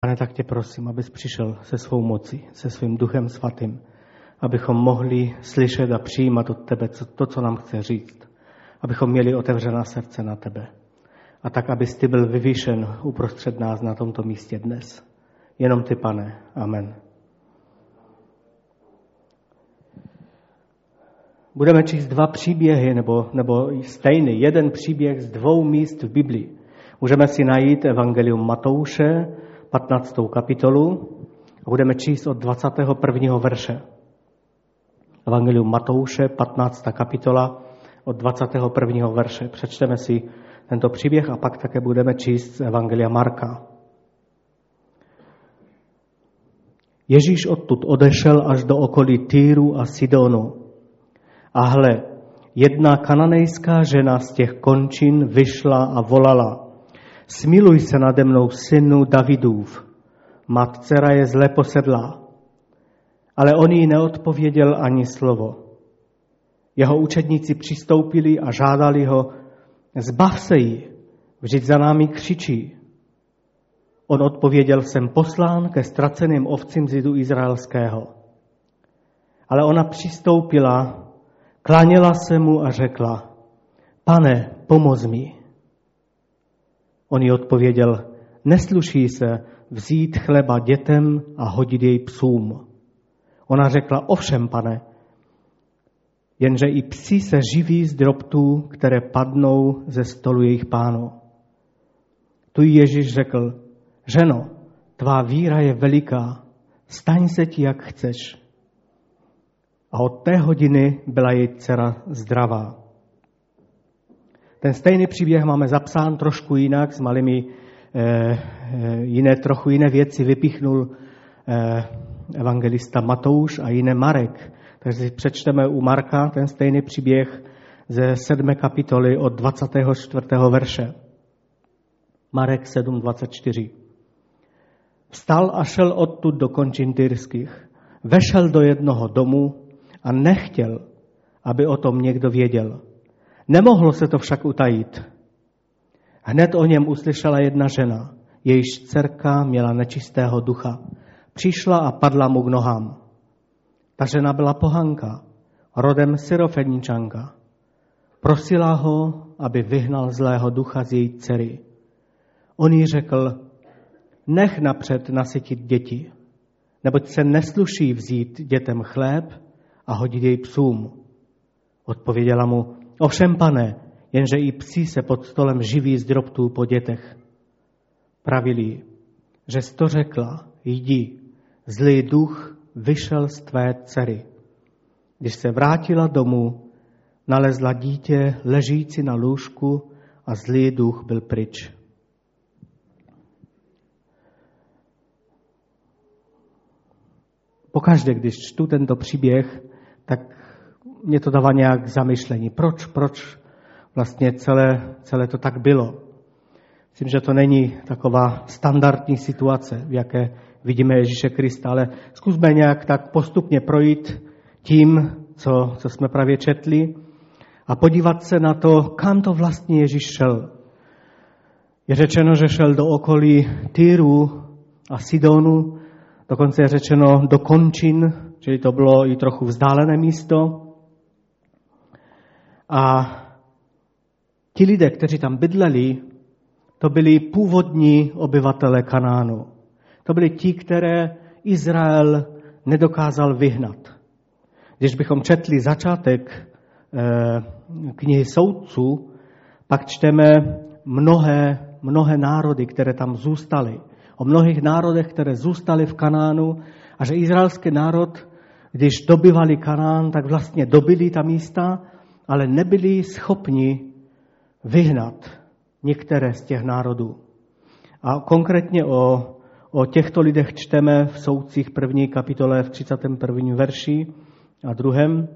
Pane, tak tě prosím, abys přišel se svou mocí, se svým duchem svatým, abychom mohli slyšet a přijímat od tebe to, co nám chce říct. Abychom měli otevřená srdce na tebe. A tak, abys ty byl vyvýšen uprostřed nás na tomto místě dnes. Jenom ty, pane. Amen. Budeme číst dva příběhy, nebo, nebo stejný, jeden příběh z dvou míst v Biblii. Můžeme si najít Evangelium Matouše, 15. kapitolu a budeme číst od 21. verše. Evangelium Matouše, 15. kapitola, od 21. verše. Přečteme si tento příběh a pak také budeme číst z Evangelia Marka. Ježíš odtud odešel až do okolí Týru a Sidonu. A hle, jedna kananejská žena z těch končin vyšla a volala – Smiluj se nade mnou, synu Davidův. Má dcera je zle posedlá. Ale on jí neodpověděl ani slovo. Jeho učedníci přistoupili a žádali ho, zbav se jí, vždyť za námi křičí. On odpověděl, jsem poslán ke ztraceným ovcím z jidu izraelského. Ale ona přistoupila, klaněla se mu a řekla, pane, pomoz mi. On jí odpověděl, nesluší se vzít chleba dětem a hodit jej psům. Ona řekla, ovšem, pane, jenže i psi se živí z drobtů, které padnou ze stolu jejich pánů. Tu Ježíš řekl, ženo, tvá víra je veliká, staň se ti, jak chceš. A od té hodiny byla její dcera zdravá. Ten stejný příběh máme zapsán trošku jinak, s malými eh, eh, jiné, trochu jiné věci vypichnul eh, evangelista Matouš a jiné Marek. Takže si přečteme u Marka ten stejný příběh ze sedmé kapitoly od 24. verše. Marek 7.24. Vstal a šel odtud do končin tyrských. Vešel do jednoho domu a nechtěl, aby o tom někdo věděl. Nemohlo se to však utajit. Hned o něm uslyšela jedna žena, jejíž dcerka měla nečistého ducha. Přišla a padla mu k nohám. Ta žena byla pohanka, rodem syrofeničanka. Prosila ho, aby vyhnal zlého ducha z její dcery. On jí řekl, nech napřed nasytit děti, neboť se nesluší vzít dětem chléb a hodit jej psům. Odpověděla mu, Ovšem, pane, jenže i psi se pod stolem živí z drobtů po dětech. Pravili, že jsi to řekla, jdi, zlý duch vyšel z tvé dcery. Když se vrátila domů, nalezla dítě ležící na lůžku a zlý duch byl pryč. Pokaždé, když čtu tento příběh, tak mě to dává nějak zamyšlení. Proč, proč vlastně celé, celé to tak bylo? Myslím, že to není taková standardní situace, v jaké vidíme Ježíše Krista, ale zkusme nějak tak postupně projít tím, co, co jsme právě četli a podívat se na to, kam to vlastně Ježíš šel. Je řečeno, že šel do okolí Týru a Sidonu, dokonce je řečeno do končin, čili to bylo i trochu vzdálené místo. A ti lidé, kteří tam bydleli, to byli původní obyvatele Kanánu. To byli ti, které Izrael nedokázal vyhnat. Když bychom četli začátek eh, knihy soudců, pak čteme mnohé, mnohé národy, které tam zůstaly. O mnohých národech, které zůstaly v Kanánu a že izraelský národ, když dobývali Kanán, tak vlastně dobili ta místa ale nebyli schopni vyhnat některé z těch národů. A konkrétně o, o těchto lidech čteme v soudcích první kapitole v 31. verši a druhém.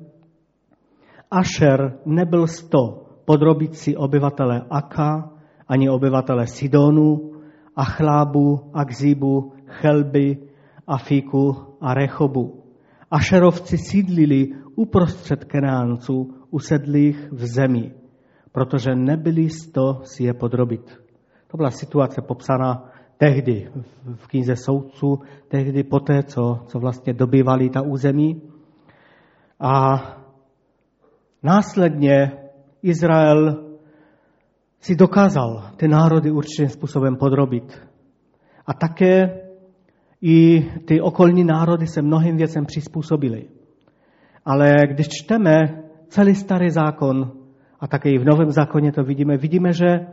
Ašer nebyl sto podrobit si obyvatele Aka, ani obyvatele Sidonu, Achlábu, Akzibu, Chelby, Afiku a Rechobu. Ašerovci sídlili uprostřed Kenánců usedlých v zemi, protože nebyli z to si je podrobit. To byla situace popsaná tehdy v knize soudců, tehdy poté, co, co vlastně dobývali ta území. A následně Izrael si dokázal ty národy určitým způsobem podrobit. A také i ty okolní národy se mnohým věcem přizpůsobily. Ale když čteme celý starý zákon, a také i v Novém zákoně to vidíme, vidíme, že,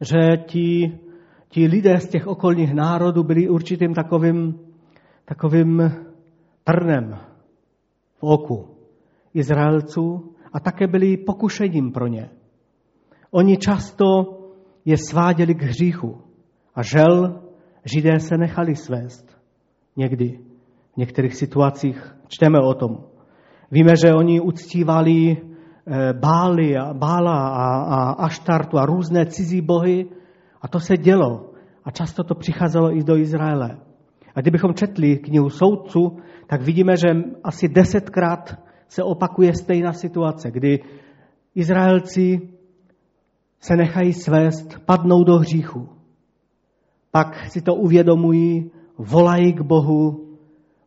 že ti, ti lidé z těch okolních národů byli určitým takovým, takovým trnem v oku Izraelců a také byli pokušením pro ně. Oni často je sváděli k hříchu a žel Židé se nechali svést někdy. V některých situacích čteme o tom. Víme, že oni uctívali eh, Bály a Bála a, a Aštartu a různé cizí bohy a to se dělo. A často to přicházelo i do Izraele. A kdybychom četli knihu soudců, tak vidíme, že asi desetkrát se opakuje stejná situace, kdy Izraelci se nechají svést, padnou do hříchu pak si to uvědomují, volají k Bohu,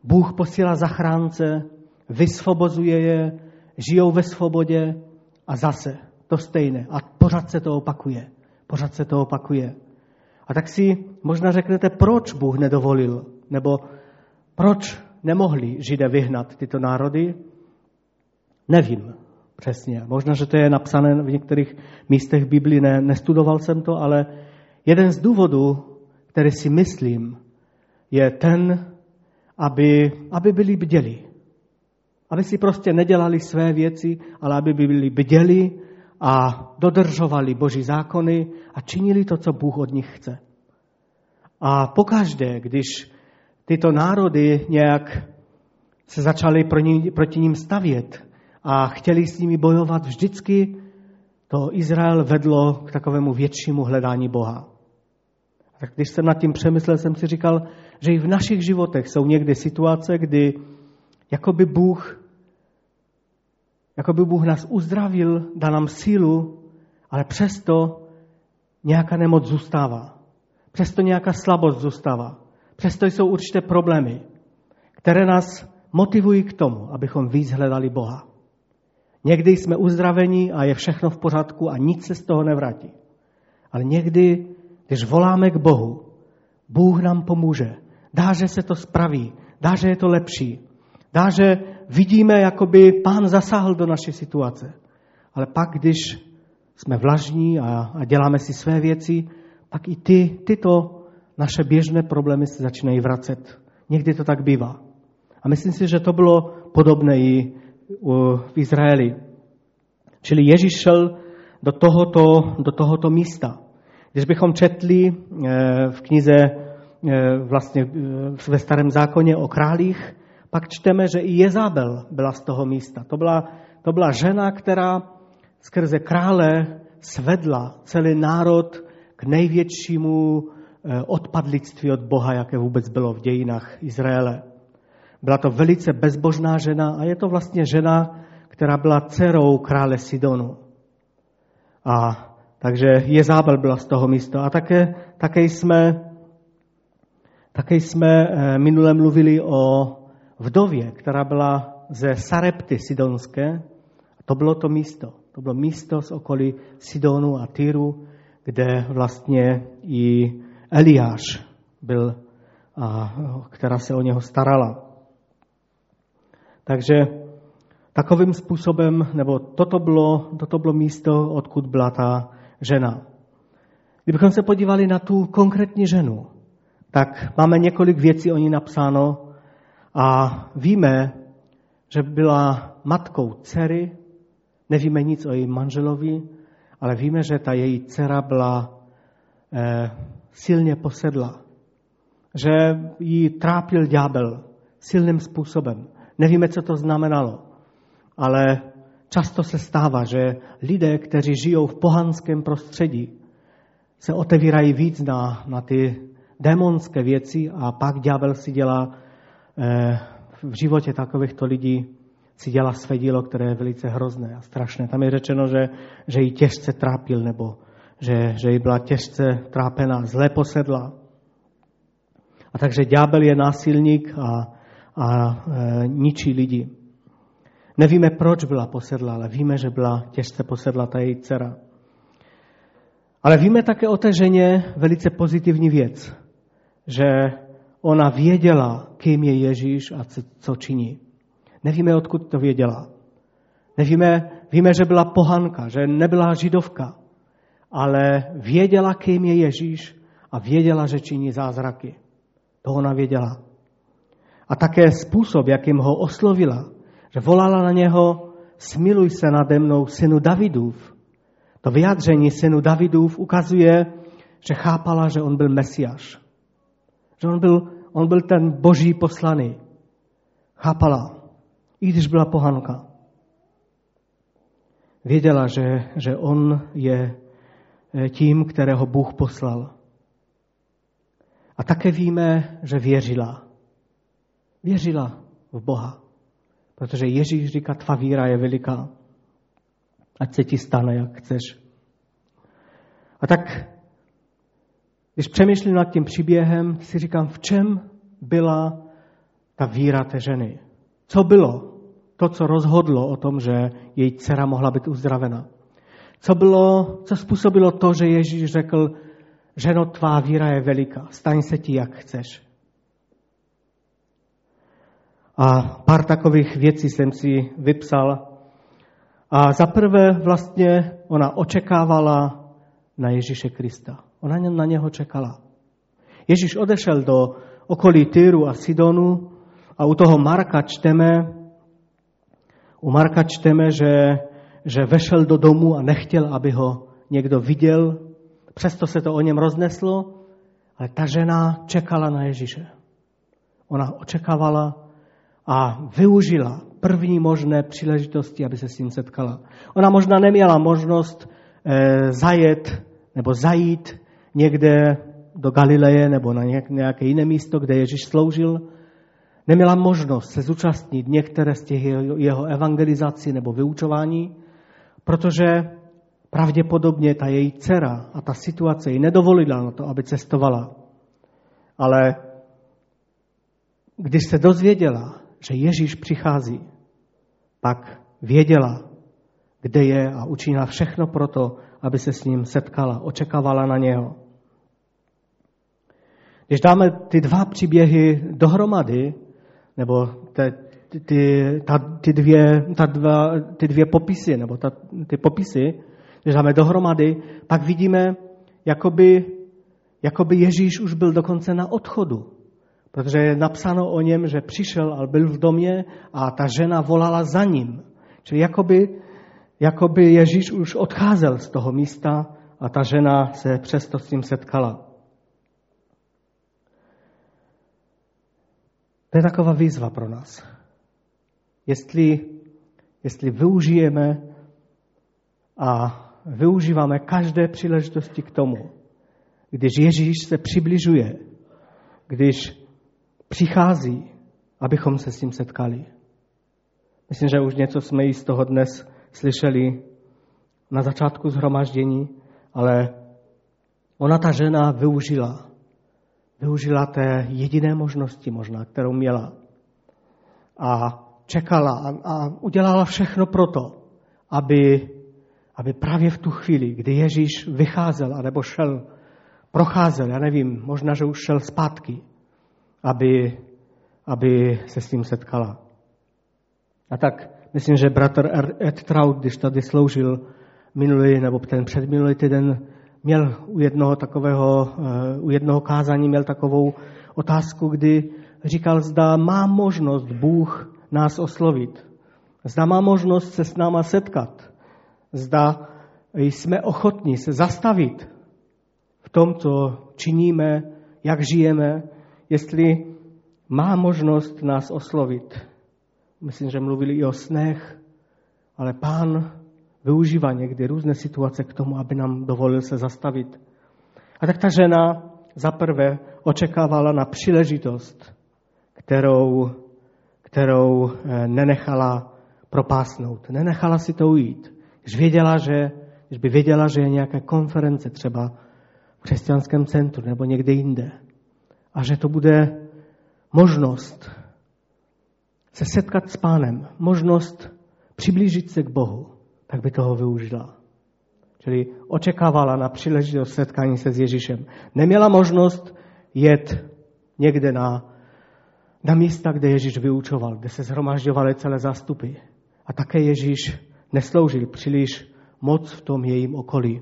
Bůh posílá zachránce, vysvobozuje je, žijou ve svobodě a zase to stejné. A pořád se to opakuje. Pořád se to opakuje. A tak si možná řeknete, proč Bůh nedovolil, nebo proč nemohli Židé vyhnat tyto národy? Nevím přesně. Možná, že to je napsané v některých místech Biblii, ne, nestudoval jsem to, ale jeden z důvodů, který si myslím, je ten, aby, aby byli bděli. Aby si prostě nedělali své věci, ale aby byli bděli a dodržovali Boží zákony a činili to, co Bůh od nich chce. A pokaždé, když tyto národy nějak se začaly proti ním stavět a chtěli s nimi bojovat, vždycky to Izrael vedlo k takovému většímu hledání Boha. Tak když jsem nad tím přemyslel, jsem si říkal, že i v našich životech jsou někdy situace, kdy jakoby Bůh, jakoby Bůh nás uzdravil, dá nám sílu, ale přesto nějaká nemoc zůstává. Přesto nějaká slabost zůstává. Přesto jsou určité problémy, které nás motivují k tomu, abychom víc hledali Boha. Někdy jsme uzdraveni a je všechno v pořádku a nic se z toho nevrátí. Ale někdy když voláme k Bohu, Bůh nám pomůže. Dá, že se to spraví. Dá, že je to lepší. Dá, že vidíme, jakoby pán zasáhl do naší situace. Ale pak, když jsme vlažní a, a děláme si své věci, pak i ty, tyto naše běžné problémy se začínají vracet. Někdy to tak bývá. A myslím si, že to bylo podobné i v Izraeli. Čili Ježíš šel do tohoto, do tohoto místa. Když bychom četli eh, v knize eh, vlastně eh, ve starém zákoně o králích, pak čteme, že i Jezabel byla z toho místa. To byla, to byla žena, která skrze krále svedla celý národ k největšímu odpadlictví od Boha, jaké vůbec bylo v dějinách Izraele. Byla to velice bezbožná žena a je to vlastně žena, která byla dcerou krále Sidonu. A takže Jezábel byla z toho místa. A také, také jsme, také jsme eh, minule mluvili o vdově, která byla ze Sarepty Sidonské. To bylo to místo. To bylo místo z okolí Sidonu a Tyru, kde vlastně i Eliáš byl, a, která se o něho starala. Takže takovým způsobem, nebo toto bylo, toto bylo místo, odkud byla ta žena. Kdybychom se podívali na tu konkrétní ženu, tak máme několik věcí o ní napsáno a víme, že byla matkou dcery, nevíme nic o jejím manželovi, ale víme, že ta její dcera byla eh, silně posedla. Že jí trápil ďábel silným způsobem. Nevíme, co to znamenalo, ale Často se stává, že lidé, kteří žijou v pohanském prostředí, se otevírají víc na, na ty démonské věci a pak ďábel si dělá v životě takovýchto lidí si dělá své dílo, které je velice hrozné a strašné. Tam je řečeno, že, že ji těžce trápil nebo že, že jí byla těžce trápená, zle posedla. A takže ďábel je násilník a, a e, ničí lidi. Nevíme, proč byla posedla, ale víme, že byla těžce posedla ta její dcera. Ale víme také o té ženě velice pozitivní věc, že ona věděla, kým je Ježíš a co činí. Nevíme, odkud to věděla. Nevíme, víme, že byla pohanka, že nebyla židovka, ale věděla, kým je Ježíš a věděla, že činí zázraky. To ona věděla. A také způsob, jakým ho oslovila, že volala na něho, smiluj se nade mnou, synu Davidův. To vyjádření synu Davidův ukazuje, že chápala, že on byl mesiáš. Že on byl, on byl ten boží poslaný. Chápala, i když byla pohanka. Věděla, že, že on je eh, tím, kterého Bůh poslal. A také víme, že věřila. Věřila v Boha. Protože Ježíš říká, tvá víra je veliká. Ať se ti stane, jak chceš. A tak, když přemýšlím nad tím příběhem, si říkám, v čem byla ta víra té ženy. Co bylo to, co rozhodlo o tom, že její dcera mohla být uzdravena? Co, bylo, co způsobilo to, že Ježíš řekl, ženo, tvá víra je veliká, staň se ti, jak chceš. A pár takových věcí jsem si vypsal. A za prvé vlastně ona očekávala na Ježíše Krista. Ona na něho čekala. Ježíš odešel do okolí Tyru a Sidonu a u toho Marka čteme, u Marka čteme, že, že vešel do domu a nechtěl, aby ho někdo viděl. Přesto se to o něm rozneslo, ale ta žena čekala na Ježíše. Ona očekávala a využila první možné příležitosti, aby se s ním setkala. Ona možná neměla možnost e, zajet nebo zajít někde do Galileje nebo na nějaké jiné místo, kde Ježíš sloužil. Neměla možnost se zúčastnit některé z těch jeho evangelizací nebo vyučování, protože pravděpodobně ta její dcera a ta situace ji nedovolila na to, aby cestovala. Ale když se dozvěděla, že Ježíš přichází, pak věděla, kde je a učinila všechno proto, aby se s ním setkala, očekávala na něho. Když dáme ty dva příběhy dohromady, nebo te, ty, ta, ty, dvě, ta dva, ty dvě popisy, nebo ta, ty popisy, když dáme dohromady, pak vidíme, jakoby, jakoby Ježíš už byl dokonce na odchodu. Protože je napsáno o něm, že přišel, ale byl v domě a ta žena volala za ním. Čili jakoby, jakoby Ježíš už odcházel z toho místa a ta žena se přesto s tím setkala. To je taková výzva pro nás. Jestli, jestli využijeme a využíváme každé příležitosti k tomu, když Ježíš se přibližuje, když přichází, abychom se s tím setkali. Myslím, že už něco jsme i z toho dnes slyšeli na začátku zhromaždění, ale ona ta žena využila. Využila té jediné možnosti možná, kterou měla. A čekala a, a udělala všechno proto, aby, aby právě v tu chvíli, kdy Ježíš vycházel, anebo šel, procházel, já nevím, možná, že už šel zpátky, aby, aby se s tím setkala. A tak myslím, že bratr Ed Trout, když tady sloužil minulý nebo ten předminulý týden, měl u jednoho takového, eh, u jednoho kázání měl takovou otázku, kdy říkal, zda má možnost Bůh nás oslovit. Zda má možnost se s náma setkat. Zda jsme ochotní se zastavit v tom, co činíme, jak žijeme, jestli má možnost nás oslovit. Myslím, že mluvili i o snech, ale pán využívá někdy různé situace k tomu, aby nám dovolil se zastavit. A tak ta žena zaprvé očekávala na příležitost, kterou, kterou eh, nenechala propásnout. Nenechala si to ujít. Když věděla, že když by věděla, že je nějaká konference třeba v křesťanském centru nebo někde jinde a že to bude možnost se setkat s pánem, možnost přiblížit se k Bohu, tak by toho využila. Čili očekávala na příležitost setkání se s Ježíšem. Neměla možnost jet někde na, na místa, kde Ježíš vyučoval, kde se zhromažďovaly celé zástupy. A také Ježíš nesloužil příliš moc v tom jejím okolí.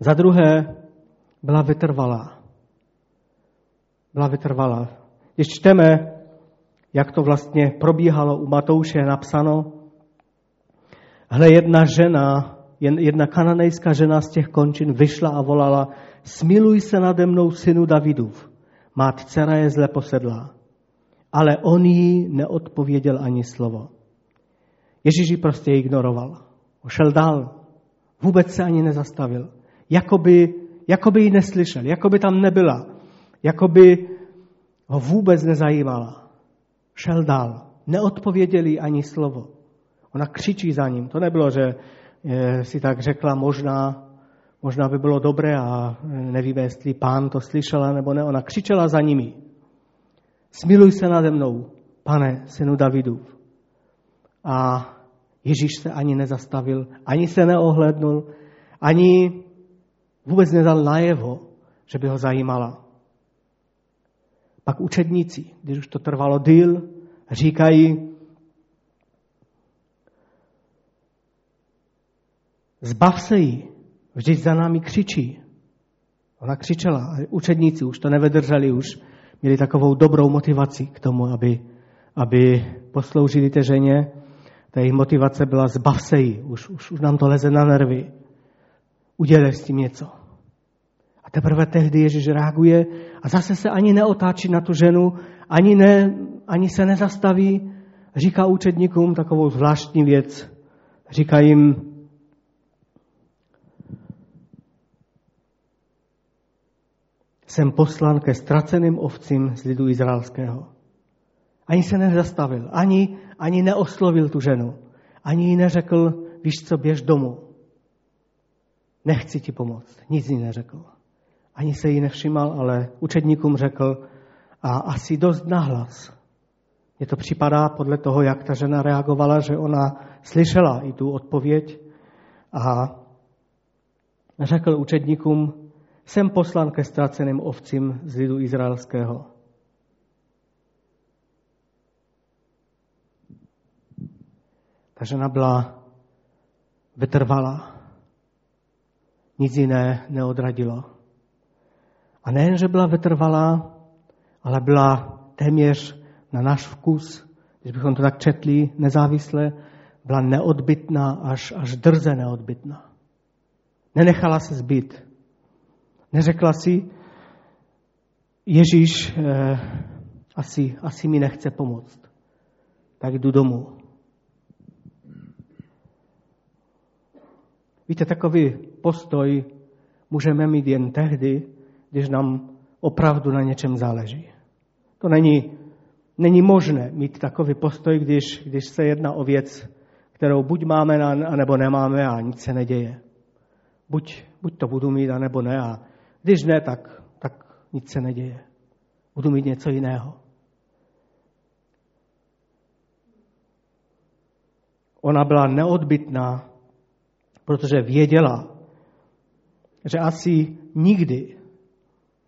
Za druhé byla vytrvalá. Byla vytrvalá. Když čteme, jak to vlastně probíhalo u Matouše, je napsáno, hle jedna žena, jedna kananejská žena z těch končin vyšla a volala, smiluj se nade mnou, synu Davidův, má dcera je zle posedlá. Ale on jí neodpověděl ani slovo. Ježíš ji prostě ignoroval. Šel dál. Vůbec se ani nezastavil. Jakoby, jakoby ji neslyšel, jakoby tam nebyla. Jakoby ho vůbec nezajímala. Šel dál. Neodpověděl jí ani slovo. Ona křičí za ním. To nebylo, že eh, si tak řekla, možná, možná by bylo dobré a eh, nevíme, jestli pán to slyšela nebo ne. Ona křičela za nimi. Smiluj se nade mnou, pane, synu Davidův. A Ježíš se ani nezastavil, ani se neohlednul, ani vůbec nedal najevo, že by ho zajímala. Pak učedníci, když už to trvalo díl, říkají, zbav se jí, vždyť za námi křičí. Ona křičela, učedníci už to nevydrželi, už měli takovou dobrou motivaci k tomu, aby, aby posloužili té ženě ta jejich motivace byla zbav se jí, už, už, už nám to leze na nervy. Udělej s tím něco. A teprve tehdy Ježíš reaguje a zase se ani neotáčí na tu ženu, ani, ne, ani se nezastaví. Říká učedníkům takovou zvláštní věc. Říká jim, jsem poslan ke ztraceným ovcím z lidu izraelského. Ani se nezastavil, ani, ani neoslovil tu ženu, ani jí neřekl, víš co, běž domů. Nechci ti pomoct. Nic jí neřekl. Ani se jí nevšimal, ale učedníkům řekl a asi dost nahlas. Mně to připadá podle toho, jak ta žena reagovala, že ona slyšela i tu odpověď a řekl učedníkům, jsem poslan ke ztraceným ovcím z lidu izraelského. Ta žena byla vytrvalá. Nic jiné neodradilo. A nejen, že byla vytrvalá, ale byla téměř na náš vkus, když bychom to tak četli nezávisle, byla neodbitná, až, až drze neodbitná. Nenechala se zbyt. Neřekla si, Ježíš eh, asi, asi mi nechce pomoct, tak jdu domů. Víte, takový postoj můžeme mít jen tehdy, když nám opravdu na něčem záleží. To není, není možné mít takový postoj, když, když se jedná o věc, kterou buď máme, nebo nemáme a nic se neděje. Buď, buď to budu mít, anebo ne. A když ne, tak, tak nic se neděje. Budu mít něco jiného. Ona byla neodbitná protože věděla, že asi nikdy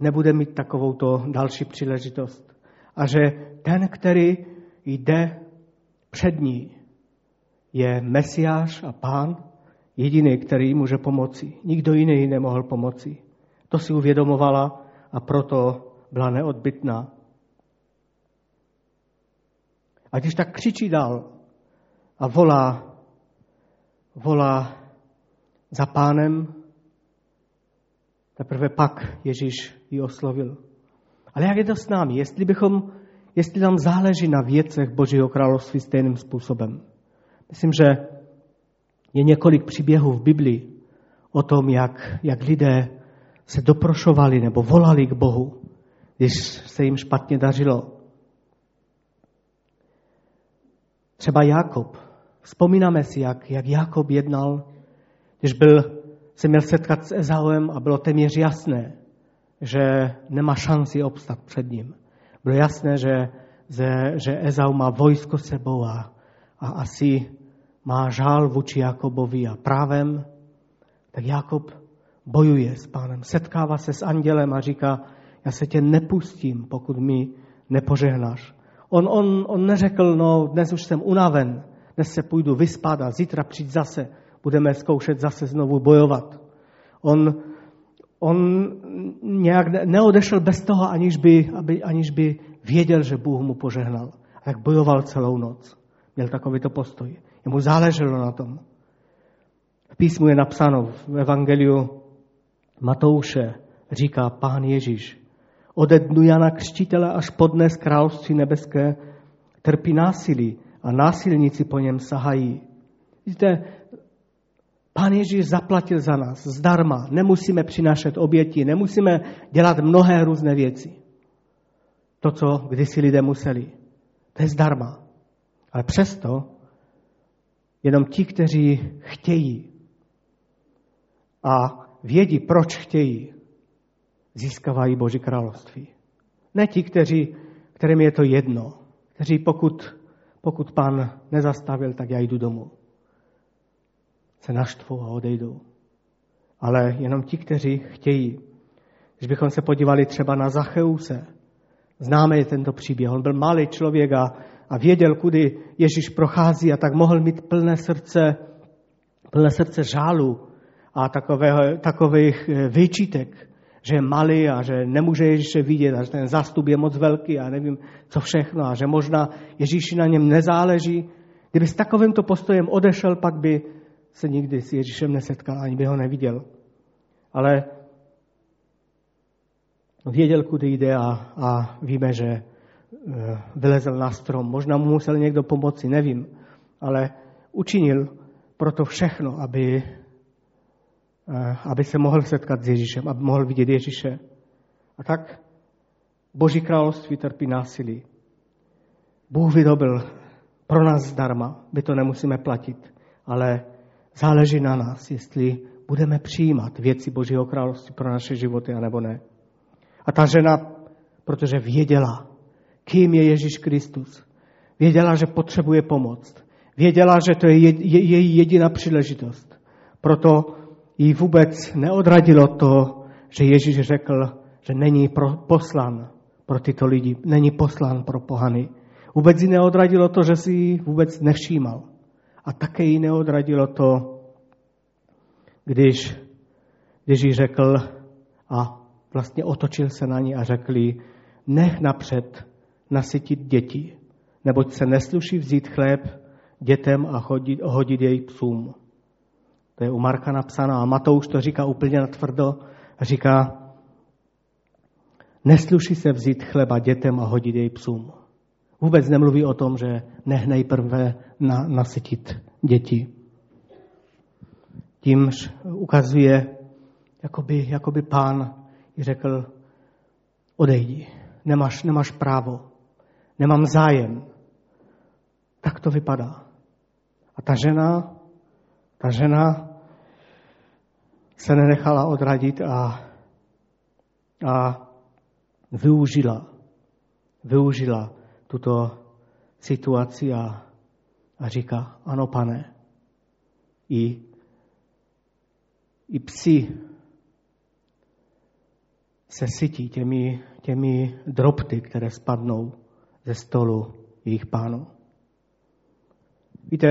nebude mít takovouto další příležitost. A že ten, který jde před ní, je Mesiáš a Pán, jediný, který může pomoci. Nikdo jiný nemohl pomoci. To si uvědomovala a proto byla neodbitná. A když tak křičí dál a volá, volá za pánem, teprve pak Ježíš ji oslovil. Ale jak je to s námi? Jestli, bychom, jestli nám záleží na věcech Božího království stejným způsobem. Myslím, že je několik příběhů v Biblii o tom, jak, jak lidé se doprošovali nebo volali k Bohu, když se jim špatně dařilo. Třeba Jakob. Vzpomínáme si, jak, jak Jakob jednal Když byl, se měl setkat s Ezauem a bylo téměř jasné, že nemá šanci obstat před ním. Bylo jasné, že, že, že Ezau má vojsko sebou a, a asi má žál vůči Jakobovi a právem, tak Jakob bojuje s pánem, setkává se s andělem a říká, já se tě nepustím, pokud mi nepožehnáš. On, on, on neřekl, no dnes už jsem unaven, dnes se půjdu vyspat a zítra přijď zase, budeme zkoušet zase znovu bojovat. On, on nějak neodešel bez toho, aniž by, aby, aniž by věděl, že Bůh mu požehnal. A tak bojoval celou noc. Měl takovýto postoj. Jemu záleželo na tom. V písmu je napsáno v Evangeliu Matouše, říká pán Ježíš, ode dnu Jana Křtitele až po dnes království nebeské trpí násilí a násilníci po něm sahají. Víte, Pán Ježíš zaplatil za nás zdarma. Nemusíme přinášet oběti, nemusíme dělat mnohé různé věci. To, co kdysi lidé museli. To je zdarma. Ale přesto jenom ti, kteří chtějí a vědí, proč chtějí, získávají Boží království. Ne ti, kteří, kterým je to jedno, kteří pokud, pokud pán nezastavil, tak já jdu domů. Se naštvou a odejdou. Ale jenom ti, kteří chtějí. Když bychom se podívali třeba na Zacheuse, známe je tento příběh. On byl malý člověk a, a věděl, kudy Ježíš prochází a tak mohl mít plné srdce, plné srdce žálu a takové, takových eh, výčitek že je malý a že nemůže Ježíše vidět a že ten zástup je moc velký a nevím, co všechno a že možná Ježíši na něm nezáleží. Kdyby s takovýmto postojem odešel, pak by se nikdy s Ježíšem nesetkal, ani by ho neviděl. Ale věděl, kudy jde a, a víme, že e, vylezl na strom. Možná mu musel někdo pomoci, nevím, ale učinil proto všechno, aby Eh, aby se mohl setkat s Ježíšem, aby mohl vidět Ježíše. A tak Boží království trpí násilí. Bůh vydobil pro nás zdarma, my to nemusíme platit, ale záleží na nás, jestli budeme přijímat věci Božího království pro naše životy, anebo ne. A ta žena, protože věděla, kým je Ježíš Kristus, věděla, že potřebuje pomoc, věděla, že to je její jediná příležitost. Proto jí vůbec neodradilo to, že Ježíš řekl, že není pro, poslan pro tyto lidi, není poslán pro pohany. Vůbec jí neodradilo to, že si ji vůbec nevšímal. A také jí neodradilo to, když, když řekl a vlastně otočil se na ní a řekl jí, nech napřed nasytit děti, neboť se nesluší vzít chléb dětem a hodit, hodit jej psům. To je u Marka napsáno a Matouš to říká úplně natvrdo. Říká, nesluší se vzít chleba dětem a hodit jej psům. Vůbec nemluví o tom, že nech nejprve na, nasytit děti. Tímž ukazuje, jakoby, jakoby pán řekl, odejdi, nemáš, nemáš právo, nemám zájem. Tak to vypadá. A ta žena, ta žena se nenechala odradit a, a využila, využila tuto situaci a, a říká, ano pane, i, i psi se sytí těmi, těmi drobty, které spadnou ze stolu jejich pánů. Víte,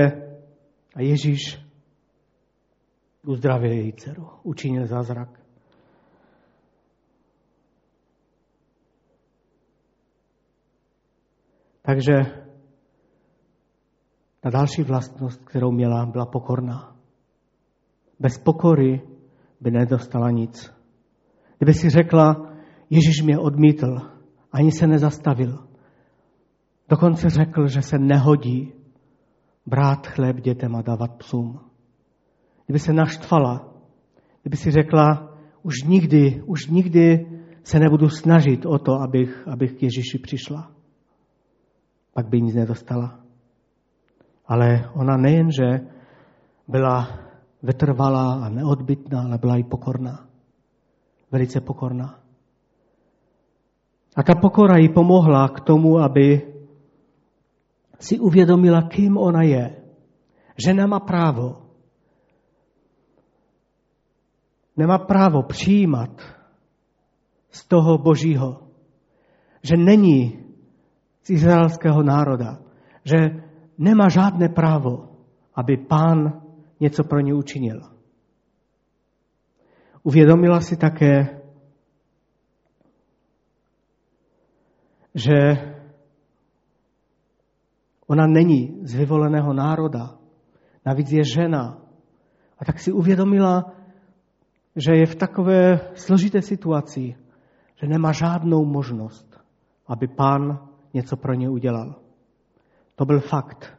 a Ježíš uzdravil její dceru, učinil zázrak. Takže ta další vlastnost, kterou měla, byla pokorná. Bez pokory by nedostala nic. Kdyby si řekla, Ježíš mě odmítl, ani se nezastavil. Dokonce řekl, že se nehodí brát chléb dětem a dávat psům kdyby se naštvala, kdyby si řekla, už nikdy, už nikdy se nebudu snažit o to, abych, abych k Ježíši přišla. Pak by nic nedostala. Ale ona nejenže byla vytrvalá a neodbytná, ale byla i pokorná. Velice pokorná. A ta pokora jí pomohla k tomu, aby si uvědomila, kým ona je. Že nemá právo. Nemá právo přijímat z toho božího. Že není z izraelského národa. Že nemá žádné právo, aby pán něco pro ně učinil. Uvědomila si také, že ona není z vyvoleného národa, navíc je žena. A tak si uvědomila, že je v takové složité situaci, že nemá žádnou možnost, aby pán něco pro ně udělal. To byl fakt.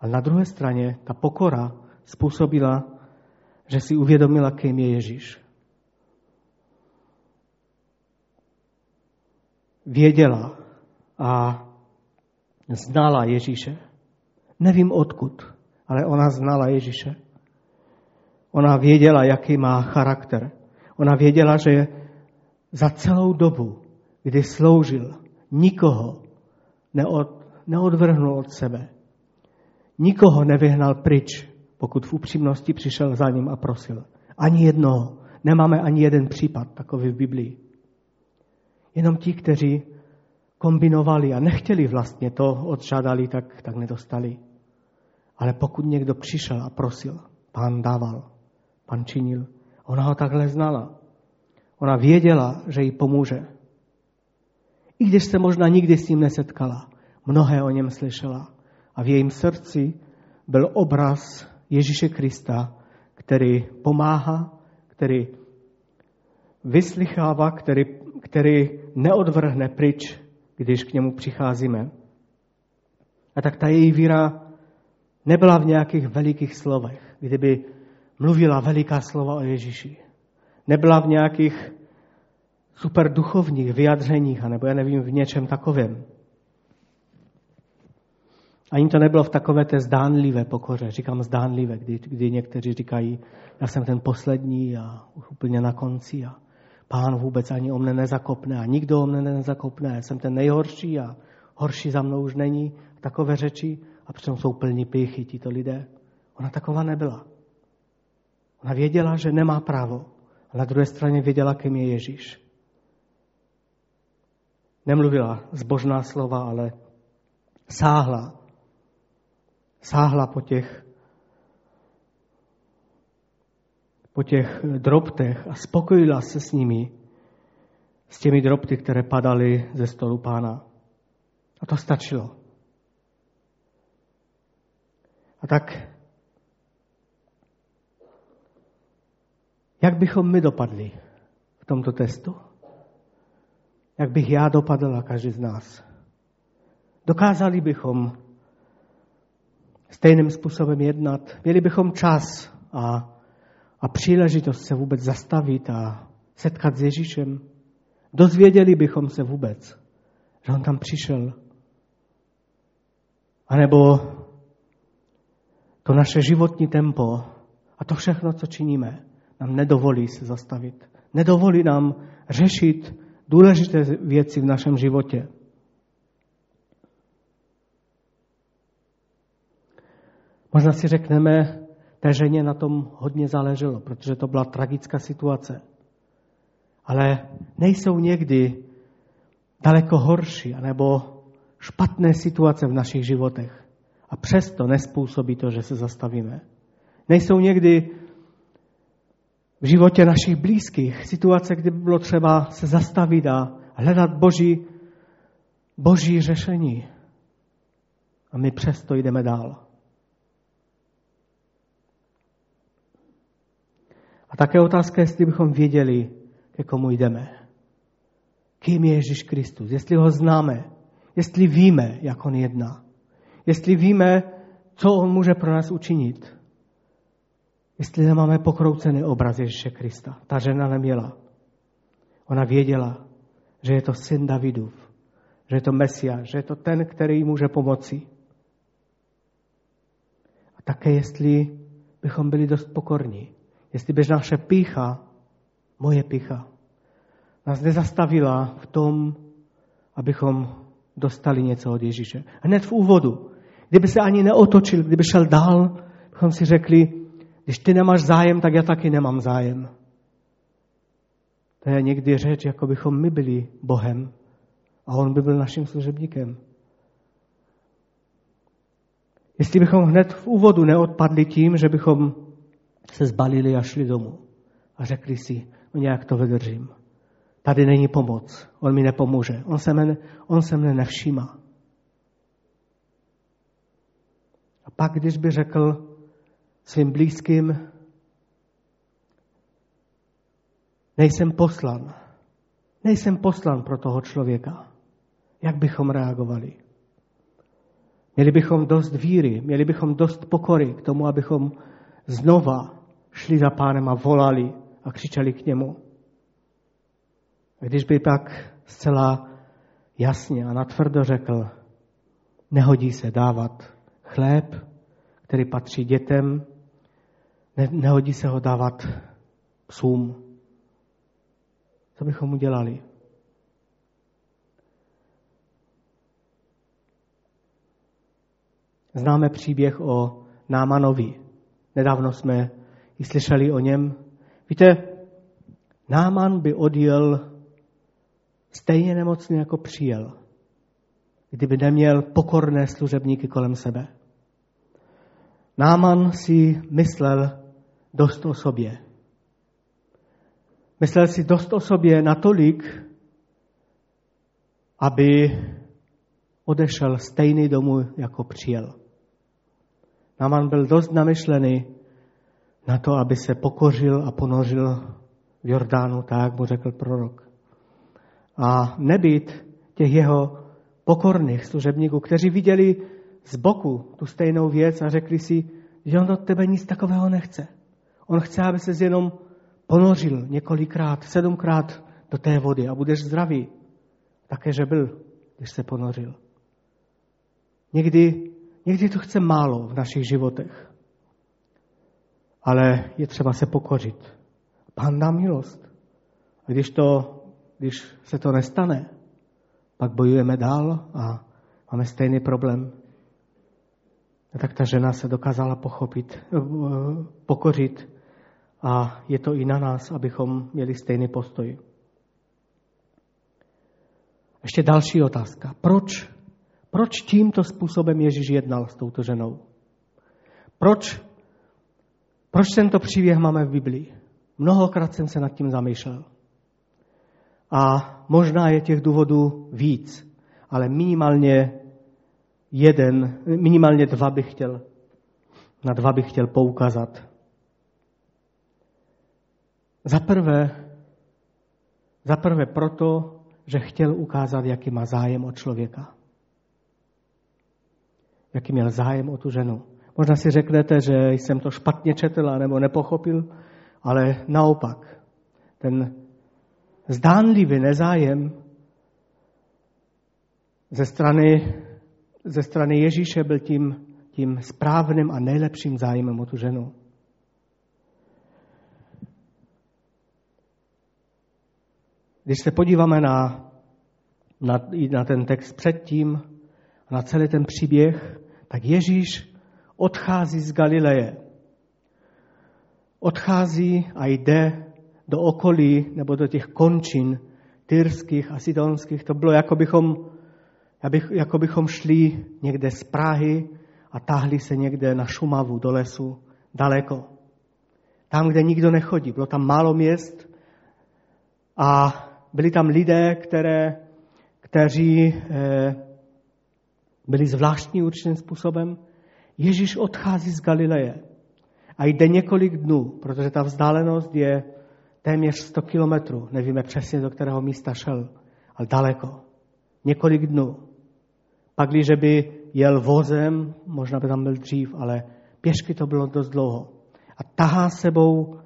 A na druhé straně ta pokora způsobila, že si uvědomila, kým je Ježíš. Věděla a znala Ježíše. Nevím odkud, ale ona znala Ježíše. Ona věděla, jaký má charakter. Ona věděla, že za celou dobu, kdy sloužil, nikoho neod, neodvrhnul od sebe. Nikoho nevyhnal pryč, pokud v upřímnosti přišel za ním a prosil. Ani jednoho. Nemáme ani jeden případ takový v Biblii. Jenom ti, kteří kombinovali a nechtěli vlastně to, odžádali, tak, tak nedostali. Ale pokud někdo přišel a prosil, pán dával, pán činil. Ona ho takhle znala. Ona věděla, že jí pomůže. I když se možná nikdy s ním nesetkala, mnohé o něm slyšela. A v jejím srdci byl obraz Ježíše Krista, který pomáhá, který vyslychává, který, který neodvrhne pryč, když k němu přicházíme. A tak ta její víra nebyla v nějakých velikých slovech, kdyby mluvila veliká slova o Ježíši. Nebyla v nějakých super duchovních vyjadřeních, anebo já nevím, v něčem takovém. Ani to nebylo v takové té zdánlivé pokoře. Říkám zdánlivé, kdy, kdy někteří říkají, já jsem ten poslední a úplně na konci a pán vůbec ani o mne nezakopne a nikdo o mne nezakopne. Já jsem ten nejhorší a horší za mnou už není. Takové řeči a přitom jsou plní pěchy tito lidé. Ona taková nebyla. Ona věděla, že nemá právo. A na druhé straně věděla, kým je Ježíš. Nemluvila zbožná slova, ale sáhla sáhla po těch, po těch drobtech a spokojila se s nimi, s těmi drobty, které padaly ze stolu pána. A to stačilo. A tak, jak bychom my dopadli v tomto testu? Jak bych já dopadl a každý z nás? Dokázali bychom stejným způsobem jednat. Měli bychom čas a, a příležitost se vůbec zastavit a setkat s Ježíšem. Dozvěděli bychom se vůbec, že on tam přišel. A nebo to naše životní tempo a to všechno, co činíme, nám nedovolí se zastavit. Nedovolí nám řešit důležité věci v našem životě. Možná si řekneme, té ženě na tom hodně záleželo, protože to byla tragická situace. Ale nejsou někdy daleko horší anebo špatné situace v našich životech. A přesto nespůsobí to, že se zastavíme. Nejsou někdy v životě našich blízkých situace, kdy by bylo třeba se zastavit a hledat boží, boží řešení. A my přesto jdeme dál. A také otázka, jestli bychom věděli, ke komu jdeme. Kým je Ježíš Kristus? Jestli ho známe, jestli víme, jak on jedná, jestli víme, co on může pro nás učinit, jestli nemáme pokroucený obraz Ježíše Krista. Ta žena neměla. Ona věděla, že je to syn Davidův, že je to Mesia, že je to ten, který může pomoci. A také jestli bychom byli dost pokorní. Jestli by naše pícha, moje pícha, nás nezastavila v tom, abychom dostali něco od Ježíše. Hned v úvodu. Kdyby se ani neotočil, kdyby šel dál, bychom si řekli, když ty nemáš zájem, tak já taky nemám zájem. To je někdy řeč, jako bychom my byli Bohem a on by byl naším služebníkem. Jestli bychom hned v úvodu neodpadli tím, že bychom se zbalili a šli domů a řekli si, no nějak to vydržím. Tady není pomoc, on mi nepomůže, on se mne, on se mne nevšímá. A pak, když by řekl svým blízkým, nejsem poslan, nejsem poslan pro toho člověka, jak bychom reagovali? Měli bychom dost víry, měli bychom dost pokory k tomu, abychom znova šli za pánem a volali a křičeli k němu. A když by pak zcela jasně a natvrdo řekl, nehodí se dávat chléb, který patří dětem, ne, nehodí se ho dávat psům. Co bychom udělali? Známe příběh o Námanovi. Nedávno jsme i slyšeli o něm. Víte, Náman by odjel stejně nemocný, jako přijel, kdyby neměl pokorné služebníky kolem sebe. Náman si myslel dost o sobě. Myslel si dost o sobě natolik, aby odešel stejný domů, jako přijel. Naman byl dost namyšlený na to, aby se pokořil a ponořil v Jordánu, tak jak mu řekl prorok. A nebýt těch jeho pokorných služebníků, kteří viděli z boku tu stejnou věc a řekli si, že on od tebe nic takového nechce. On chce, aby se jenom ponořil několikrát, sedmkrát do té vody a budeš zdravý. Také, že byl, když se ponořil. Někdy Někdy to chce málo v našich životech. Ale je třeba se pokořit. Pán dá milost. A když, to, když se to nestane, pak bojujeme dál a máme stejný problém. A tak ta žena se dokázala pochopit, eh, pokořit a je to i na nás, abychom měli stejný postoj. Ještě další otázka. Proč proč tímto způsobem Ježíš jednal s touto ženou? Proč, proč tento příběh máme v Biblii? Mnohokrát jsem se nad tím zamýšlel. A možná je těch důvodů víc, ale minimálně jeden, minimálně dva bych chtěl, na dva bych chtěl poukazat. Za prvé, za prvé proto, že chtěl ukázat, jaký má zájem o člověka jaký měl zájem o tu ženu. Možná si řeknete, že jsem to špatně četl nebo nepochopil, ale naopak, ten zdánlivý nezájem ze strany, ze strany Ježíše byl tím, tím správným a nejlepším zájmem o tu ženu. Když se podíváme na, na, na ten text předtím, na celý ten příběh, tak Ježíš odchází z Galileje. Odchází a jde do okolí nebo do těch končin tyrských a sidonských. To bylo, jako bychom, jako bychom šli někde z Prahy a táhli se někde na Šumavu do lesu, daleko. Tam, kde nikdo nechodí. Bylo tam málo měst a byli tam lidé, které, kteří eh, byli zvláštní určitým způsobem. Ježíš odchází z Galileje a jde několik dnů, protože ta vzdálenost je téměř 100 kilometrů. Nevíme přesně, do kterého místa šel, ale daleko. Několik dnů. Pak, když by jel vozem, možná by tam byl dřív, ale pěšky to bylo dost dlouho. A tahá sebou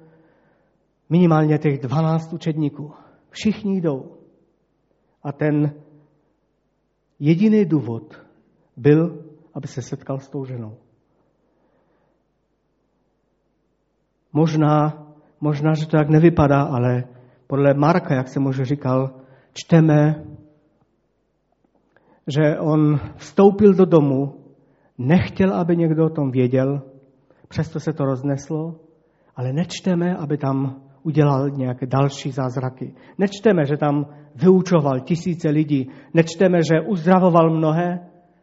minimálně těch 12 učedníků. Všichni jdou. A ten jediný důvod, byl, aby se setkal s tou ženou. Možná, možná, že to tak nevypadá, ale podle Marka, jak jsem už říkal, čteme, že on vstoupil do domu, nechtěl, aby někdo o tom věděl, přesto se to rozneslo, ale nečteme, aby tam udělal nějaké další zázraky. Nečteme, že tam vyučoval tisíce lidí, nečteme, že uzdravoval mnohé,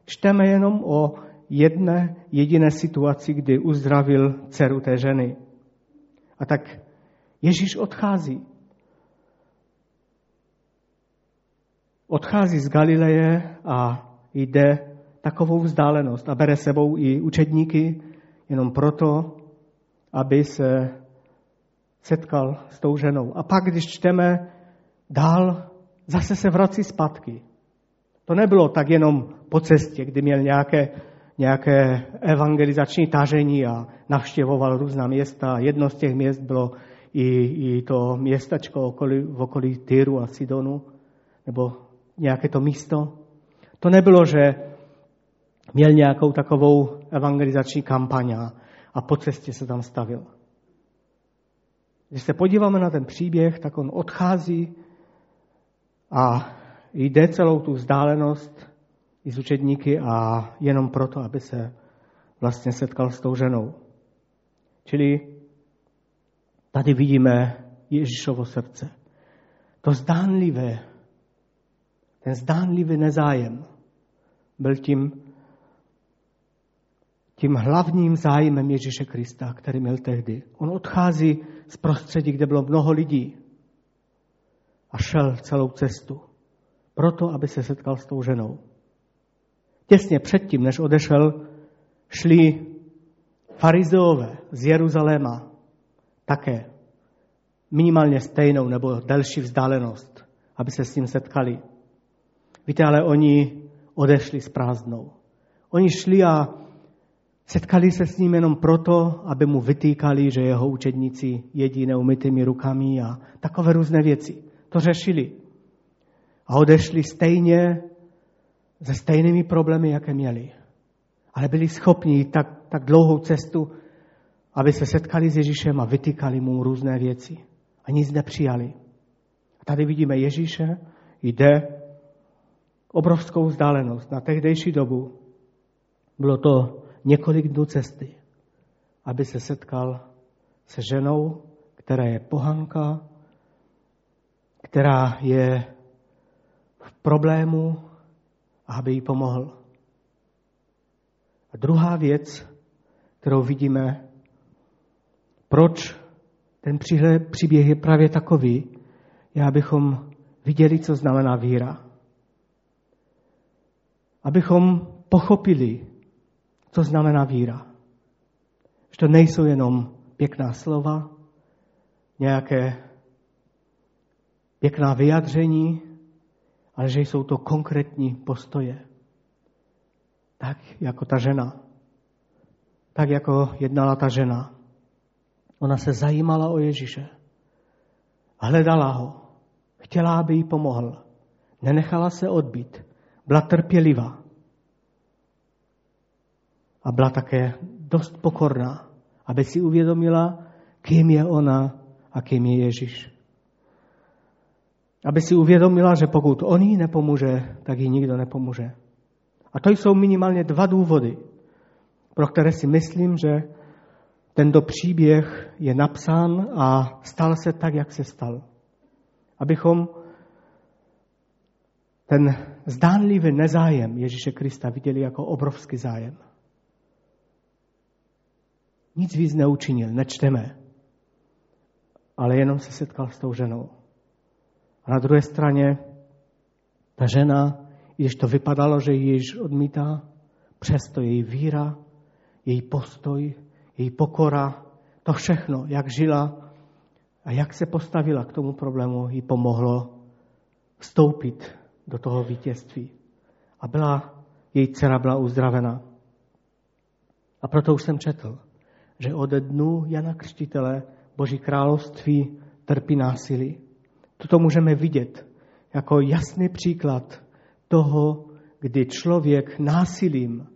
čteme jenom o jedné jediné situaci, kdy uzdravil dceru té ženy. A tak Ježíš odchází. Odchází z Galileje a jde takovou vzdálenost a bere sebou i učedníky jenom proto, aby se setkal s tou ženou. A pak, když čteme dál, zase se vrací zpátky. To nebylo tak jenom po cestě, kdy měl nějaké, nějaké evangelizační tažení a navštěvoval různá města. Jedno z těch měst bylo i, i to městačko okolí, v okolí Tyru a Sidonu, nebo nějaké to místo. To nebylo, že měl nějakou takovou evangelizační kampaň a po cestě se tam stavil. Když se podíváme na ten příběh, tak on odchází a jde celou tu vzdálenost i z učedníky a jenom proto, aby se vlastně setkal s tou ženou. Čili tady vidíme Ježíšovo srdce. To zdánlivé, ten zdánlivý nezájem byl tím, tím hlavním zájmem Ježíše Krista, který měl tehdy. On odchází z prostředí, kde bylo mnoho lidí a šel celou cestu. Proto, aby se setkal s tou ženou. Těsně předtím, než odešel, šli farizeové z Jeruzaléma také minimálně stejnou nebo delší vzdálenost, aby se s ním setkali. Víte, ale oni odešli s prázdnou. Oni šli a setkali se s ním jenom proto, aby mu vytýkali, že jeho učedníci jedí neumytými rukami a takové různé věci. To řešili. A odešli stejně se stejnými problémy, jaké měli. Ale byli schopni tak, tak dlouhou cestu, aby se setkali s Ježíšem a vytýkali mu různé věci. A nic nepřijali. A tady vidíme Ježíše, jde obrovskou vzdálenost. Na tehdejší dobu bylo to několik dnů cesty, aby se setkal se ženou, která je pohanka, která je v problému a aby jí pomohl. A druhá věc, kterou vidíme, proč ten příběh je právě takový, je, abychom viděli, co znamená víra. Abychom pochopili, co znamená víra. Že to nejsou jenom pěkná slova, nějaké pěkná vyjadření, ale že jsou to konkrétní postoje. Tak jako ta žena. Tak jako jednala ta žena. Ona se zajímala o Ježíše. Hledala ho. Chtěla, aby jí pomohl. Nenechala se odbít. Byla trpělivá. A byla také dost pokorná, aby si uvědomila, kým je ona a kým je Ježíš. Aby si uvědomila, že pokud on jí nepomůže, tak jí nikdo nepomůže. A to jsou minimálně dva důvody, pro které si myslím, že tento příběh je napsán a stal se tak, jak se stal. Abychom ten zdánlivý nezájem Ježíše Krista viděli jako obrovský zájem. Nic víc neučinil, nečteme. Ale jenom se setkal s tou ženou. A na druhé straně ta žena, když to vypadalo, že ji již odmítá, přesto její víra, její postoj, její pokora, to všechno, jak žila a jak se postavila k tomu problému, jí pomohlo vstoupit do toho vítězství. A byla, její dcera byla uzdravena. A proto už jsem četl, že ode dnu Jana Křtitele Boží království trpí násilí. Toto můžeme vidět jako jasný příklad toho, kdy člověk násilím,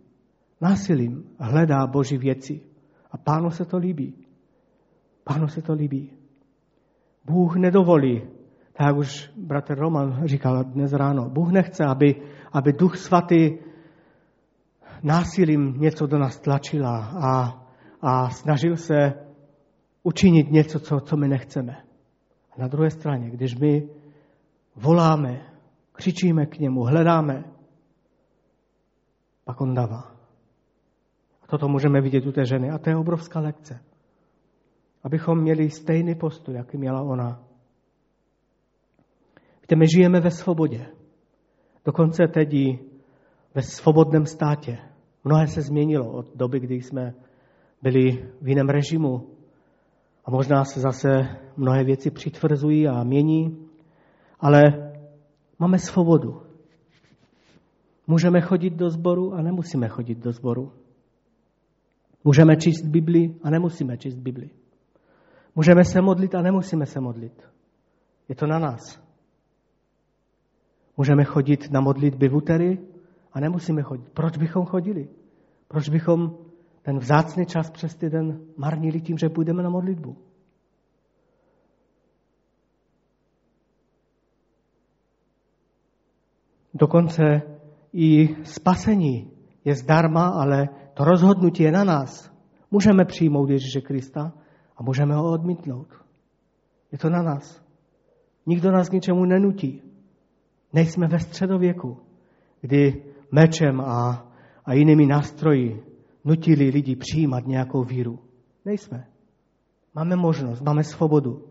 násilím hledá Boží věci. A pánu se to líbí. Pánu se to líbí. Bůh nedovolí, tak jak už bratr Roman říkal dnes ráno, Bůh nechce, aby, aby Duch Svatý násilím něco do nás tlačila a, a snažil se učinit něco, co, co my nechceme. A na druhé straně, když my voláme, křičíme k němu, hledáme, pak on dává. A toto můžeme vidět u té ženy. A to je obrovská lekce. Abychom měli stejný postoj, jaký měla ona. Víte, my žijeme ve svobodě. Dokonce teď ve svobodném státě. Mnohé se změnilo od doby, kdy jsme byli v jiném režimu. A možná se zase mnohé věci přitvrzují a mění, ale máme svobodu. Můžeme chodit do sboru a nemusíme chodit do sboru. Můžeme číst Bibli a nemusíme číst Bibli. Můžeme se modlit a nemusíme se modlit. Je to na nás. Můžeme chodit na modlitby v úterý a nemusíme chodit. Proč bychom chodili? Proč bychom ten vzácný čas přes týden marnili tím, že půjdeme na modlitbu? Dokonce i spasení je zdarma, ale to rozhodnutí je na nás. Můžeme přijmout Ježíše Krista a můžeme ho odmítnout. Je to na nás. Nikdo nás k ničemu nenutí. Nejsme ve středověku, kdy mečem a, a jinými nástroji nutili lidi přijímat nějakou víru. Nejsme. Máme možnost, máme svobodu.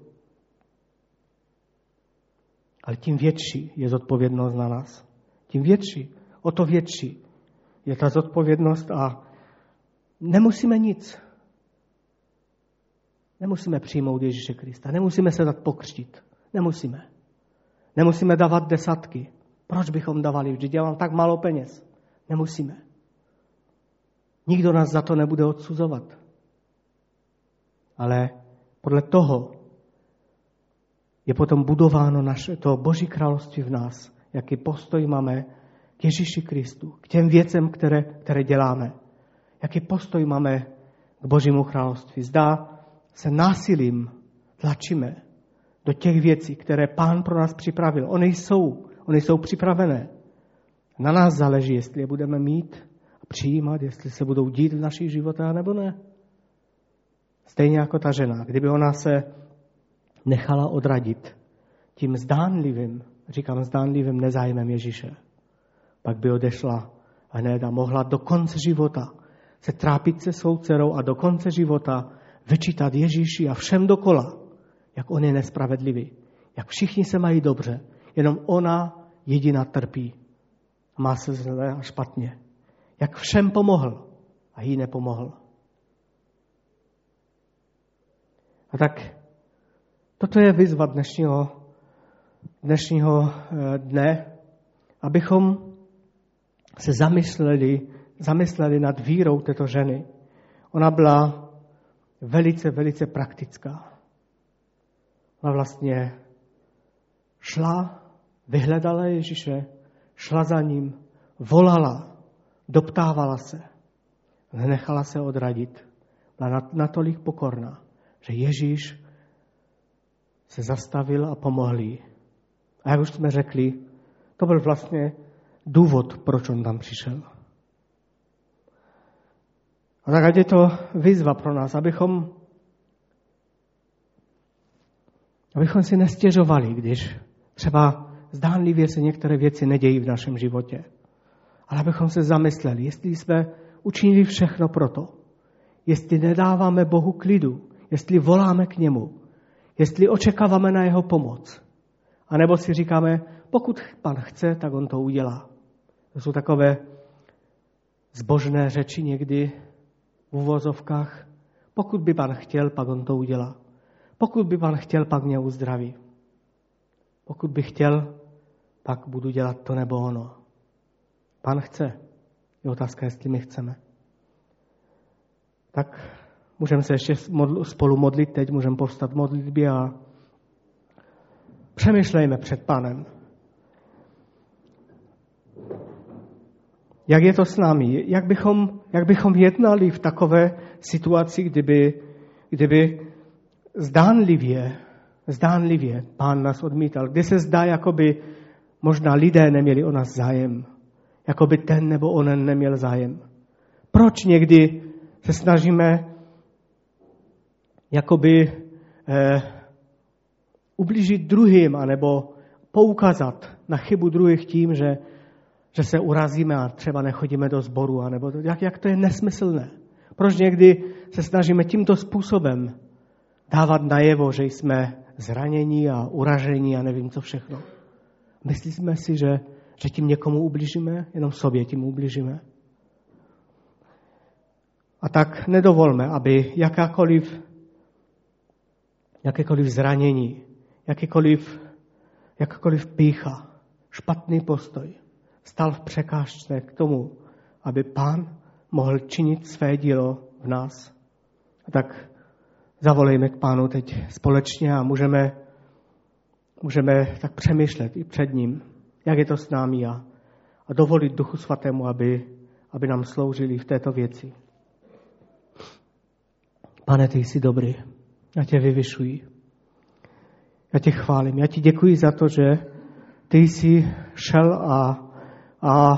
Ale tím větší je zodpovědnost na nás. Tím větší, o to větší je ta zodpovědnost a nemusíme nic. Nemusíme přijmout Ježíše Krista. Nemusíme se dát pokřtít. Nemusíme. Nemusíme dávat desatky. Proč bychom dávali? Vždyť já mám tak málo peněz. Nemusíme. Nikdo nás za to nebude odsuzovat. Ale podle toho je potom budováno naše, to Boží království v nás, jaký postoj máme k Ježíši Kristu, k těm věcem, které, které děláme. Jaký postoj máme k Božímu království. Zdá se násilím tlačíme do těch věcí, které Pán pro nás připravil. Ony jsou, ony jsou připravené. Na nás záleží, jestli je budeme mít a přijímat, jestli se budou dít v našich životech, nebo ne. Stejně jako ta žena, kdyby ona se nechala odradit tím zdánlivým, říkám zdánlivým nezájmem Ježíše, pak by odešla a hned a mohla do konce života se trápit se svou dcerou a do konce života vyčítat Ježíši a všem dokola, jak on je nespravedlivý, jak všichni se mají dobře, jenom ona jediná trpí a má se zle a špatně. Jak všem pomohl a jí nepomohl. A tak toto je výzva dnešního, dnešního eh, dne, abychom se zamysleli, zamysleli nad vírou této ženy. Ona byla velice, velice praktická. Ona vlastně šla, vyhledala Ježíše, šla za ním, volala, doptávala se, nenechala se odradit. Byla natolik pokorná, že Ježíš se zastavil a pomohl jí. A jak už jsme řekli, to byl vlastně důvod, proč on tam přišel. A tak ať je to výzva pro nás, abychom, abychom si nestěžovali, když třeba zdánlivě se některé věci nedějí v našem životě. Ale abychom se zamysleli, jestli jsme učinili všechno proto, jestli nedáváme Bohu klidu, jestli voláme k němu, jestli očekáváme na jeho pomoc. A nebo si říkáme, pokud pan chce, tak on to udělá. To jsou takové zbožné řeči někdy v uvozovkách. Pokud by pan chtěl, pak on to udělá. Pokud by pan chtěl, pak mě uzdraví. Pokud by chtěl, pak budu dělat to nebo ono. Pan chce. Je otázka, jestli my chceme. Tak můžeme se ještě spolu modlit teď, můžeme povstat modlitbě a přemýšlejme před Pánem. Jak je to s námi? Jak bychom, jak bychom jednali v takové situaci, kdyby, kdyby zdánlivě, zdánlivě pán nás odmítal, kde se zdá, jako by možná lidé neměli o nás zájem, jako by ten nebo onen neměl zájem. Proč někdy se snažíme jakoby eh, ublížit druhým, anebo poukazat na chybu druhých tím, že, že se urazíme a třeba nechodíme do sboru, anebo jak, jak to je nesmyslné. Proč někdy se snažíme tímto způsobem dávat najevo, že jsme zranění a uražení a nevím co všechno. Myslíme si, že, že tím někomu ublížíme, jenom sobě tím ublížíme. A tak nedovolme, aby jakákoliv, jakékoliv zranění, jakýkoliv, jakákoliv pícha, špatný postoj stal v překážce k tomu, aby pán mohl činit své dílo v nás. A tak zavolejme k pánu teď společně a můžeme, můžeme tak přemýšlet i před ním, jak je to s námi a, a dovolit Duchu Svatému, aby, aby nám sloužili v této věci. Pane, ty jsi dobrý. Já tě vyvyšuji. Já tě chválím. Já ti děkuji za to, že ty jsi šel a, a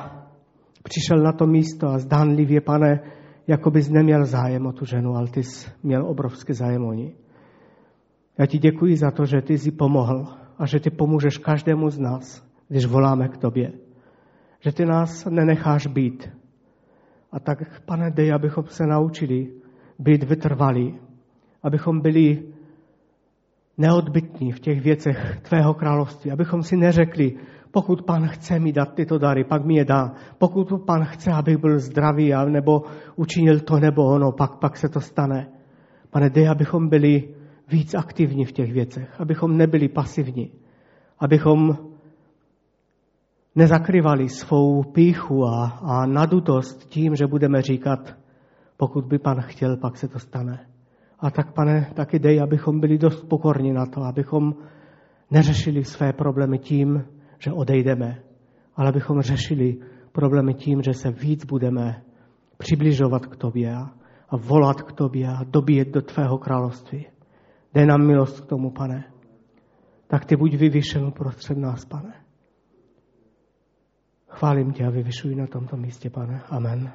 přišel na to místo a zdánlivě, pane, jako bys neměl zájem o tu ženu, ale ty jsi měl obrovský zájem o ní. Já ti děkuji za to, že ty jsi pomohl a že ty pomůžeš každému z nás, když voláme k tobě. Že ty nás nenecháš být. A tak, pane, dej, abychom se naučili být vytrvalí, abychom byli neodbytní v těch věcech tvého království, abychom si neřekli, pokud pan chce mi dát tyto dary, pak mi je dá. Pokud pan chce, abych byl zdravý, nebo učinil to nebo ono, pak, pak se to stane. Pane, dej, abychom byli víc aktivní v těch věcech, abychom nebyli pasivní, abychom nezakrývali svou píchu a, a nadutost tím, že budeme říkat, pokud by pan chtěl, pak se to stane. A tak, pane, taky dej, abychom byli dost pokorní na to, abychom neřešili své problémy tím, že odejdeme, ale abychom řešili problémy tím, že se víc budeme přibližovat k tobě a, volat k tobě a dobíjet do tvého království. Dej nám milost k tomu, pane. Tak ty buď vyvyšen prostřed nás, pane. Chválím tě a vyvyšuji na tomto místě, pane. Amen.